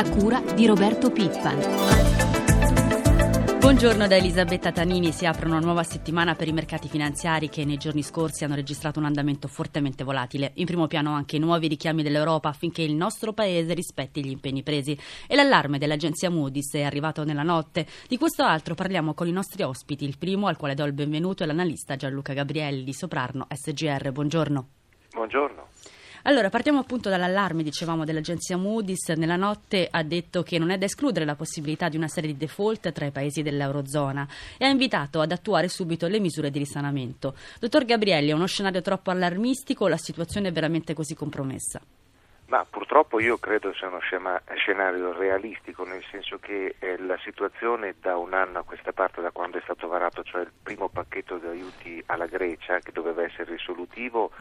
a cura di Roberto Pippan. Buongiorno da Elisabetta Tanini, si apre una nuova settimana per i mercati finanziari che nei giorni scorsi hanno registrato un andamento fortemente volatile. In primo piano anche i nuovi richiami dell'Europa affinché il nostro paese rispetti gli impegni presi e l'allarme dell'agenzia Moody's è arrivato nella notte. Di questo altro parliamo con i nostri ospiti, il primo al quale do il benvenuto è l'analista Gianluca Gabrielli di Soprarno SGR. Buongiorno. Buongiorno. Allora, partiamo appunto dall'allarme, dicevamo, dell'agenzia Moody's. Nella notte ha detto che non è da escludere la possibilità di una serie di default tra i paesi dell'Eurozona e ha invitato ad attuare subito le misure di risanamento. Dottor Gabrielli, è uno scenario troppo allarmistico o la situazione è veramente così compromessa? Ma purtroppo io credo sia uno scenario realistico, nel senso che eh, la situazione da un anno a questa parte, da quando è stato varato, cioè il primo pacchetto di aiuti alla Grecia, che doveva essere risolutivo,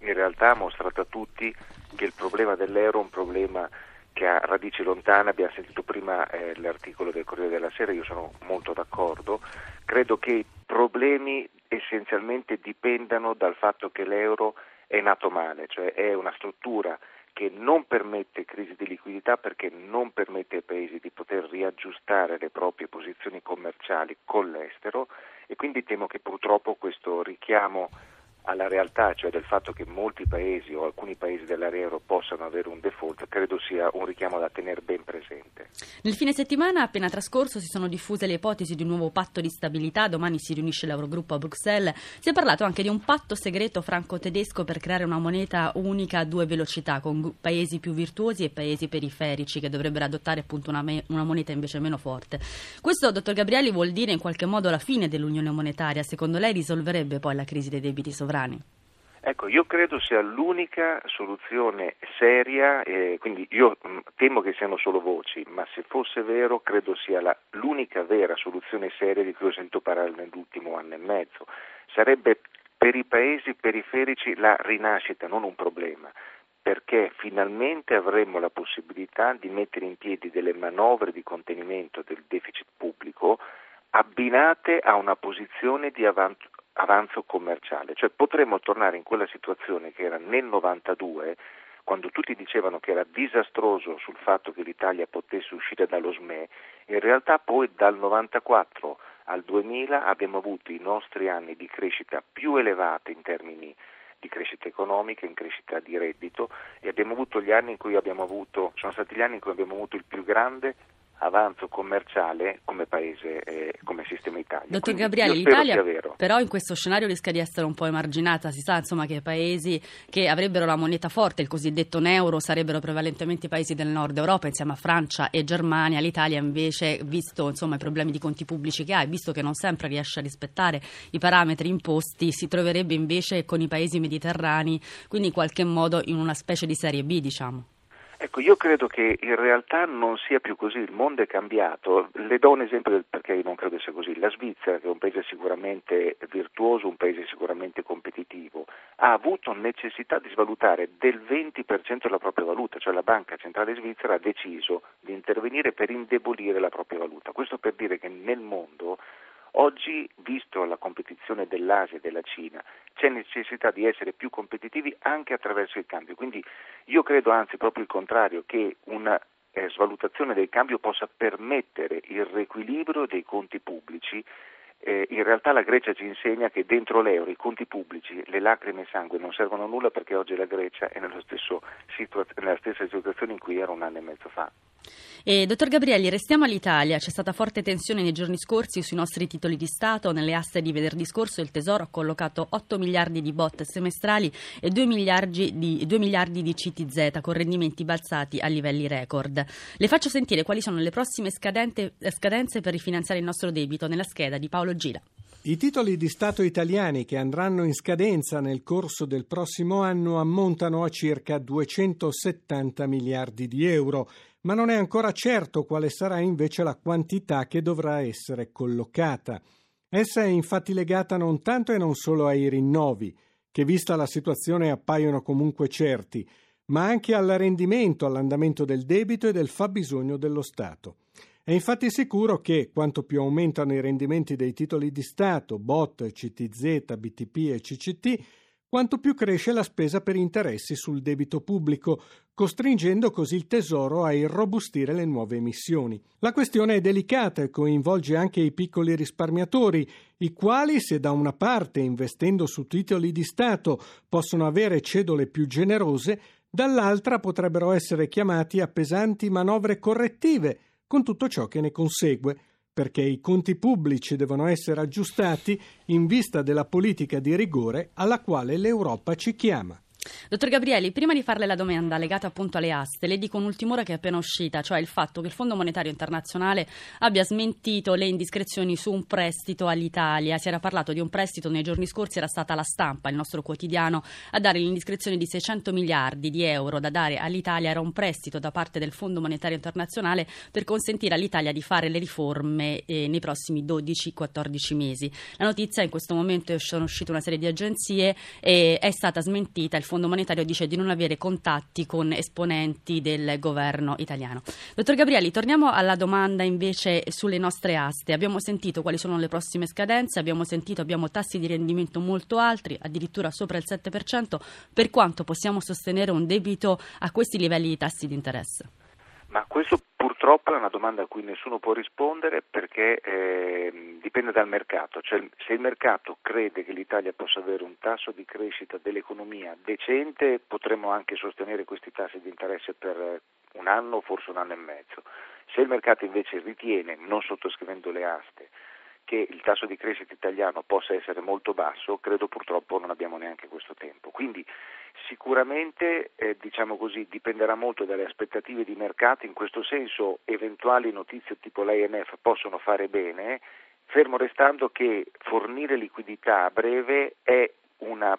in realtà ha mostrato a tutti che il problema dell'euro è un problema che ha radici lontane, abbiamo sentito prima eh, l'articolo del Corriere della Sera, io sono molto d'accordo, credo che i problemi essenzialmente dipendano dal fatto che l'euro è nato male, cioè è una struttura che non permette crisi di liquidità perché non permette ai paesi di poter riaggiustare le proprie posizioni commerciali con l'estero e quindi temo che purtroppo questo richiamo alla realtà, cioè del fatto che molti paesi o alcuni paesi dell'area euro possano avere un default, credo sia un richiamo da tenere ben presente. Nel fine settimana appena trascorso si sono diffuse le ipotesi di un nuovo patto di stabilità, domani si riunisce l'Eurogruppo a Bruxelles, si è parlato anche di un patto segreto franco-tedesco per creare una moneta unica a due velocità, con paesi più virtuosi e paesi periferici che dovrebbero adottare appunto una, me- una moneta invece meno forte. Questo, dottor Gabrielli, vuol dire in qualche modo la fine dell'unione monetaria, secondo lei risolverebbe poi la crisi dei debiti sovrani? Sovrani? Ecco, io credo sia l'unica soluzione seria, eh, quindi io mh, mm, temo che siano solo voci, ma se fosse vero credo sia la, l'unica vera soluzione seria di cui ho sentito parlare nell'ultimo anno e mezzo. Sarebbe per i paesi periferici la rinascita, non un problema perché finalmente avremmo la possibilità di mettere in piedi delle manovre di contenimento del deficit pubblico abbinate a una posizione di avanzo, avanzo commerciale, cioè potremmo tornare in quella situazione che era nel 92 quando tutti dicevano che era disastroso sul fatto che l'Italia potesse uscire dallo SME, in realtà poi dal 94 al 2000 abbiamo avuto i nostri anni di crescita più elevate in termini di crescita economica, in crescita di reddito e abbiamo avuto gli anni in cui abbiamo avuto, sono stati gli anni in cui abbiamo avuto il più grande avanzo commerciale come paese, eh, come sistema Italia. Dottor Gabriele, l'Italia però in questo scenario rischia di essere un po' emarginata, si sa insomma che paesi che avrebbero la moneta forte, il cosiddetto euro, sarebbero prevalentemente i paesi del nord Europa insieme a Francia e Germania, l'Italia invece, visto insomma, i problemi di conti pubblici che ha e visto che non sempre riesce a rispettare i parametri imposti, si troverebbe invece con i paesi mediterranei, quindi in qualche modo in una specie di serie B diciamo. Ecco, io credo che in realtà non sia più così, il mondo è cambiato. Le do un esempio perché non credo sia così. La Svizzera, che è un paese sicuramente virtuoso, un paese sicuramente competitivo, ha avuto necessità di svalutare del 20% della propria valuta, cioè la Banca Centrale Svizzera ha deciso di intervenire per indebolire la propria valuta. Questo per dire che nel mondo Oggi, visto la competizione dell'Asia e della Cina, c'è necessità di essere più competitivi anche attraverso il cambio. Quindi io credo anzi proprio il contrario, che una eh, svalutazione del cambio possa permettere il riequilibrio dei conti pubblici eh, in realtà la Grecia ci insegna che dentro l'euro i conti pubblici, le lacrime e il sangue non servono a nulla perché oggi la Grecia è nella stessa situazione in cui era un anno e mezzo fa. E, dottor Gabrielli, restiamo all'Italia. C'è stata forte tensione nei giorni scorsi sui nostri titoli di Stato. Nelle aste di venerdì scorso il Tesoro ha collocato 8 miliardi di bot semestrali e 2 miliardi di, 2 miliardi di CTZ con rendimenti balzati a livelli record. Le faccio sentire quali sono le prossime scadenze per rifinanziare il nostro debito nella scheda di Paolo Gira. I titoli di Stato italiani che andranno in scadenza nel corso del prossimo anno ammontano a circa 270 miliardi di euro, ma non è ancora certo quale sarà invece la quantità che dovrà essere collocata. Essa è infatti legata non tanto e non solo ai rinnovi, che vista la situazione appaiono comunque certi, ma anche al rendimento, all'andamento del debito e del fabbisogno dello Stato. È infatti sicuro che quanto più aumentano i rendimenti dei titoli di Stato, BOT, CTZ, BTP e CCT, quanto più cresce la spesa per interessi sul debito pubblico, costringendo così il Tesoro a irrobustire le nuove emissioni. La questione è delicata e coinvolge anche i piccoli risparmiatori, i quali, se da una parte investendo su titoli di Stato possono avere cedole più generose, dall'altra potrebbero essere chiamati a pesanti manovre correttive, con tutto ciò che ne consegue, perché i conti pubblici devono essere aggiustati in vista della politica di rigore alla quale l'Europa ci chiama. Dottor Gabrielli, prima di farle la domanda legata appunto alle aste, le dico un'ultima che è appena uscita, cioè il fatto che il Fondo Monetario Internazionale abbia smentito le indiscrezioni su un prestito all'Italia. Si era parlato di un prestito nei giorni scorsi, era stata la stampa, il nostro quotidiano, a dare l'indiscrezione di 600 miliardi di euro da dare all'Italia. Era un prestito da parte del Fondo Monetario Internazionale per consentire all'Italia di fare le riforme eh, nei prossimi 12-14 mesi. La notizia in questo momento sono uscite una serie di agenzie e è stata smentita. Il Fondo Fondo Monetario dice di non avere contatti con esponenti del governo italiano. Dottor Gabrielli, torniamo alla domanda invece sulle nostre aste. Abbiamo sentito quali sono le prossime scadenze, abbiamo sentito abbiamo tassi di rendimento molto alti, addirittura sopra il 7%. Per quanto possiamo sostenere un debito a questi livelli di tassi di interesse? Ma questo purtroppo è una domanda a cui nessuno può rispondere perché eh, dipende dal mercato, cioè se il mercato crede che l'Italia possa avere un tasso di crescita dell'economia decente potremmo anche sostenere questi tassi di interesse per un anno, forse un anno e mezzo. Se il mercato invece ritiene, non sottoscrivendo le aste, che il tasso di crescita italiano possa essere molto basso, credo purtroppo non abbiamo neanche questo tempo. Quindi sicuramente eh, diciamo così, dipenderà molto dalle aspettative di mercato, in questo senso eventuali notizie tipo l'IMF possono fare bene, fermo restando che fornire liquidità a breve è, una,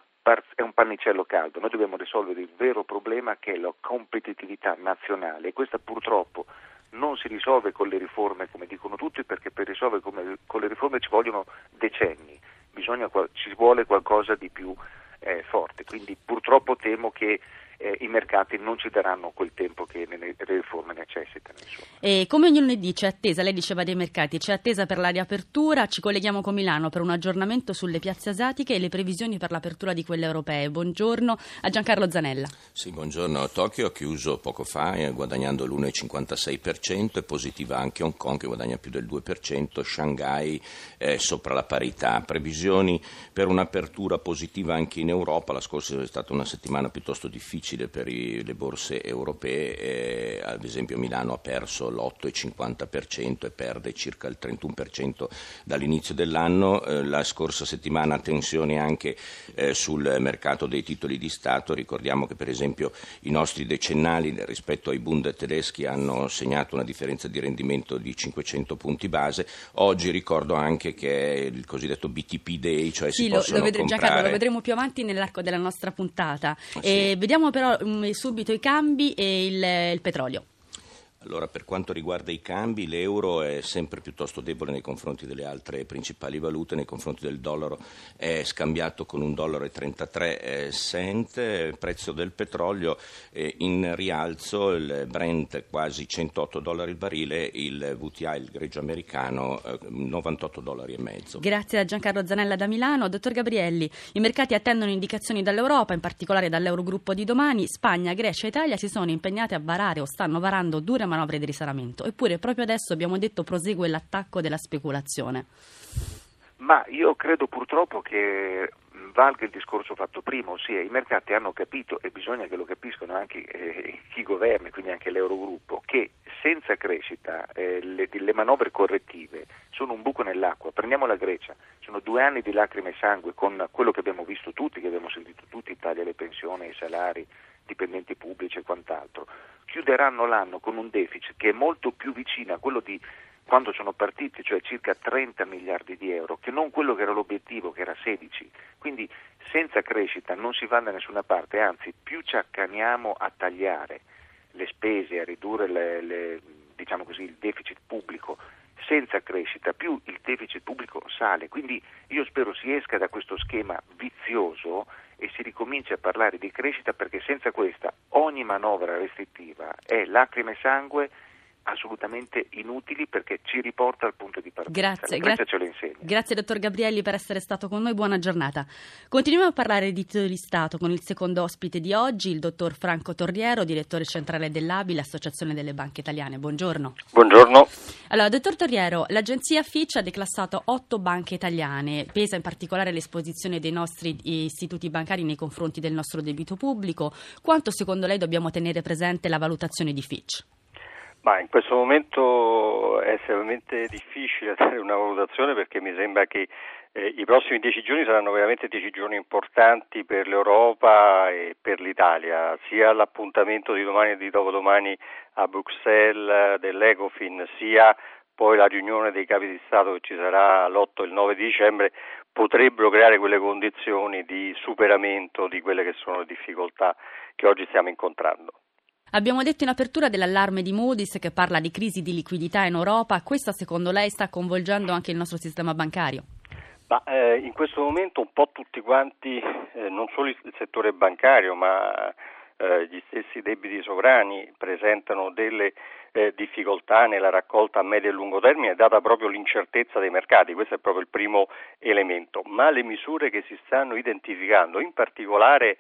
è un pannicello caldo, noi dobbiamo risolvere il vero problema che è la competitività nazionale. E questa purtroppo non si risolve con le riforme come dicono tutti perché per risolvere con le riforme ci vogliono decenni, Bisogna, ci vuole qualcosa di più eh, forte, quindi purtroppo temo che eh, i mercati non ci daranno quel tempo che le riforme necessitano. E come ogni lunedì c'è attesa, lei diceva dei mercati, c'è attesa per la riapertura, ci colleghiamo con Milano per un aggiornamento sulle piazze asiatiche e le previsioni per l'apertura di quelle europee. Buongiorno a Giancarlo Zanella. Sì, buongiorno. Tokyo ha chiuso poco fa eh, guadagnando l'1,56%, è positiva anche Hong Kong che guadagna più del 2%, Shanghai è sopra la parità. Previsioni per un'apertura positiva anche in Europa, la scorsa è stata una settimana piuttosto difficile difficile per i, le borse europee, eh, ad esempio Milano ha perso l'8,50% e perde circa il 31% dall'inizio dell'anno, eh, la scorsa settimana tensioni anche eh, sul mercato dei titoli di Stato, ricordiamo che per esempio i nostri decennali rispetto ai Bund tedeschi hanno segnato una differenza di rendimento di 500 punti base, oggi ricordo anche che è il cosiddetto BTP Day, cioè sì, si lo, possono lo vedremo, comprare... Giancarlo, lo vedremo più avanti nell'arco della nostra puntata. Sì. vediamo per però um, subito i cambi e il, il petrolio. Allora, per quanto riguarda i cambi, l'euro è sempre piuttosto debole nei confronti delle altre principali valute, nei confronti del dollaro è scambiato con un dollaro 33 eh, cent, il prezzo del petrolio in rialzo, il Brent quasi 108 dollari il barile, il VTI, il greggio americano, 98 eh, dollari e mezzo. Grazie a Giancarlo Zanella da Milano. Dottor Gabrielli, i mercati attendono indicazioni dall'Europa, in particolare dall'Eurogruppo di domani. Spagna, Grecia e Italia si sono impegnate a varare o stanno varando dure manovre di risanamento. Eppure proprio adesso abbiamo detto prosegue l'attacco della speculazione. Ma io credo purtroppo che valga il discorso fatto prima, ossia i mercati hanno capito, e bisogna che lo capiscano anche eh, chi governa, quindi anche l'Eurogruppo, che senza crescita eh, le, le, manovre correttive sono un buco nell'acqua. Prendiamo la Grecia, sono due anni di lacrime e sangue con quello che abbiamo visto tutti, che abbiamo sentito tutti, taglia le pensioni, i salari, dipendenti pubblici e quant'altro, chiuderanno l'anno con un deficit che è molto più vicino a quello di quando sono partiti, cioè circa 30 miliardi di euro, che non quello che era l'obiettivo, che era 16. Quindi senza crescita non si va da nessuna parte, anzi più ci accaniamo a tagliare le spese, a ridurre le, le, diciamo così, il deficit pubblico, senza crescita, più il deficit pubblico sale. Quindi io spero si esca da questo schema vizioso e si ricomincia a parlare di crescita perché senza questa ogni manovra restrittiva è lacrime e sangue assolutamente inutili perché ci riporta al punto di partenza. Grazie, gra- ce lo insegna. grazie dottor Gabrielli per essere stato con noi, buona giornata. Continuiamo a parlare di titoli di Stato con il secondo ospite di oggi, il dottor Franco Torriero, direttore centrale dell'ABI, l'Associazione delle Banche Italiane. Buongiorno. Buongiorno. Allora, dottor Torriero, l'agenzia Fitch ha declassato otto banche italiane, pesa in particolare l'esposizione dei nostri istituti bancari nei confronti del nostro debito pubblico. Quanto secondo lei dobbiamo tenere presente la valutazione di Fitch? Ma in questo momento è estremamente difficile dare una valutazione perché mi sembra che eh, i prossimi dieci giorni saranno veramente dieci giorni importanti per l'Europa e per l'Italia, sia l'appuntamento di domani e di dopodomani a Bruxelles dell'Ecofin, sia poi la riunione dei capi di Stato che ci sarà l'8 e il 9 di dicembre potrebbero creare quelle condizioni di superamento di quelle che sono le difficoltà che oggi stiamo incontrando. Abbiamo detto in apertura dell'allarme di Moody's che parla di crisi di liquidità in Europa. Questa secondo lei sta coinvolgendo anche il nostro sistema bancario? Ma, eh, in questo momento un po' tutti quanti, eh, non solo il settore bancario, ma eh, gli stessi debiti sovrani presentano delle eh, difficoltà nella raccolta a medio e lungo termine, data proprio l'incertezza dei mercati, questo è proprio il primo elemento, ma le misure che si stanno identificando, in particolare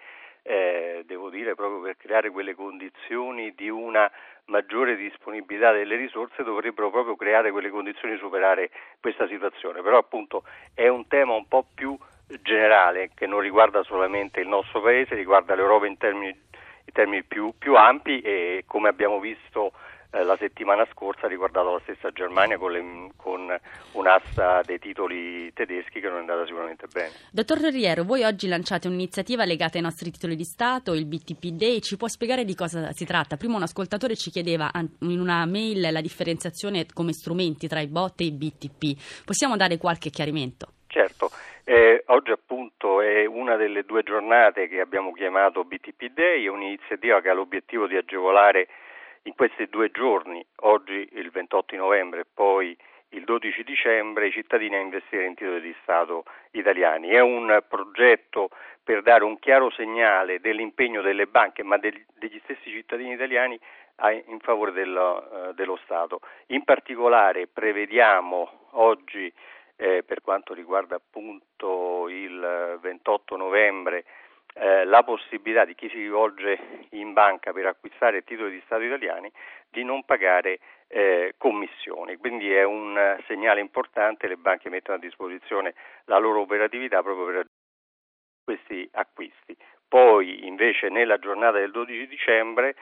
eh, devo dire proprio per creare quelle condizioni di una maggiore disponibilità delle risorse dovrebbero proprio creare quelle condizioni di superare questa situazione, però appunto è un tema un po' più generale che non riguarda solamente il nostro paese, riguarda l'Europa in termini, in termini più, più ampi e come abbiamo visto eh, la settimana scorsa ha riguardato la stessa Germania con, le, con, un'asta dei titoli tedeschi che non è andata sicuramente bene. Dottor Riero, voi oggi lanciate un'iniziativa legata ai nostri titoli di Stato, il BTP Day, ci può spiegare di cosa si tratta? Prima un ascoltatore ci chiedeva in una mail la differenziazione come strumenti tra i bot e i BTP, possiamo dare qualche chiarimento? Certo, eh, oggi appunto è una delle due giornate che abbiamo chiamato BTP Day, è un'iniziativa che ha l'obiettivo di agevolare in questi due giorni, oggi il 28 novembre e poi il 12 dicembre, i cittadini a investire in titoli di Stato italiani. È un progetto per dare un chiaro segnale dell'impegno delle banche, ma degli, stessi cittadini italiani in favore dello, eh, dello Stato. In particolare prevediamo oggi, eh, per quanto riguarda appunto il 28 novembre, eh, la possibilità di chi si rivolge in banca per acquistare titoli di Stato italiani di non pagare eh, commissioni. Quindi è un segnale importante, le banche mettono a disposizione la loro operatività proprio per questi acquisti. Poi invece nella giornata del 12 dicembre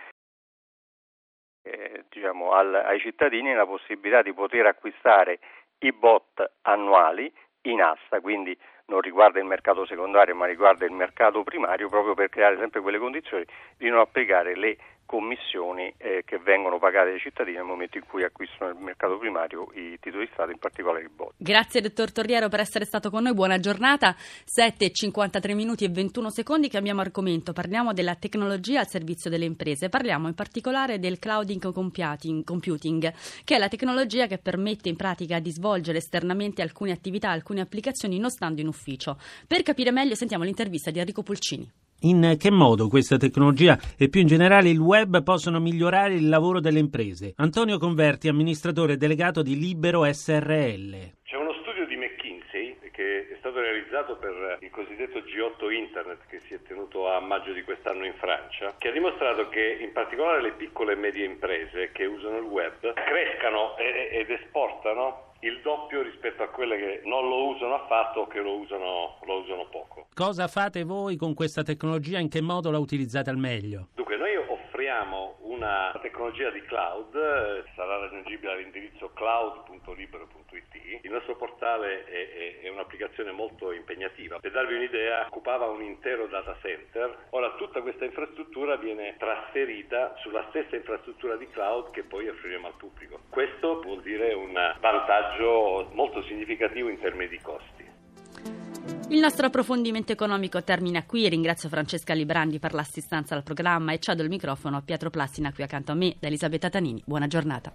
eh, diciamo, al, ai cittadini la possibilità di poter acquistare i bot annuali in asta, quindi non riguarda il mercato secondario ma riguarda il mercato primario proprio per creare sempre quelle condizioni di non applicare le commissioni eh, che vengono pagate ai cittadini nel momento in cui acquistano nel mercato primario i titoli di Stato, in particolare i bot. Grazie dottor Torriero per essere stato con noi, buona giornata. 7, 53 minuti e 21 secondi, cambiamo argomento, parliamo della tecnologia al servizio delle imprese, parliamo in particolare del clouding computing che è la tecnologia che permette in pratica di svolgere esternamente alcune attività, alcune applicazioni non stando in ufficio. Per capire meglio sentiamo l'intervista di Enrico Pulcini. In che modo questa tecnologia e più in generale il web possono migliorare il lavoro delle imprese? Antonio Converti, amministratore delegato di Libero SRL. C'è uno studio di McKinsey che è stato realizzato per il cosiddetto G8 Internet che si è tenuto a maggio di quest'anno in Francia, che ha dimostrato che in particolare le piccole e medie imprese che usano il web crescano ed esportano il doppio rispetto a quelle che non lo usano affatto o che lo usano, lo usano poco. Cosa fate voi con questa tecnologia? In che modo la utilizzate al meglio? Dunque, noi offriamo una tecnologia di cloud, eh, sarà raggiungibile all'indirizzo cloud.libero.it. Il nostro portale è, è, è, un'applicazione molto impegnativa. Per darvi un'idea, occupava un intero data center. Ora tutta questa infrastruttura viene trasferita sulla stessa infrastruttura di cloud che poi offriremo al pubblico. Questo vuol dire un vantaggio molto significativo in termini di costi. Il nostro approfondimento economico termina qui. Ringrazio Francesca Librandi per l'assistenza al programma e cedo il microfono a Pietro Plassina qui accanto a me, da Elisabetta Tanini. Buona giornata.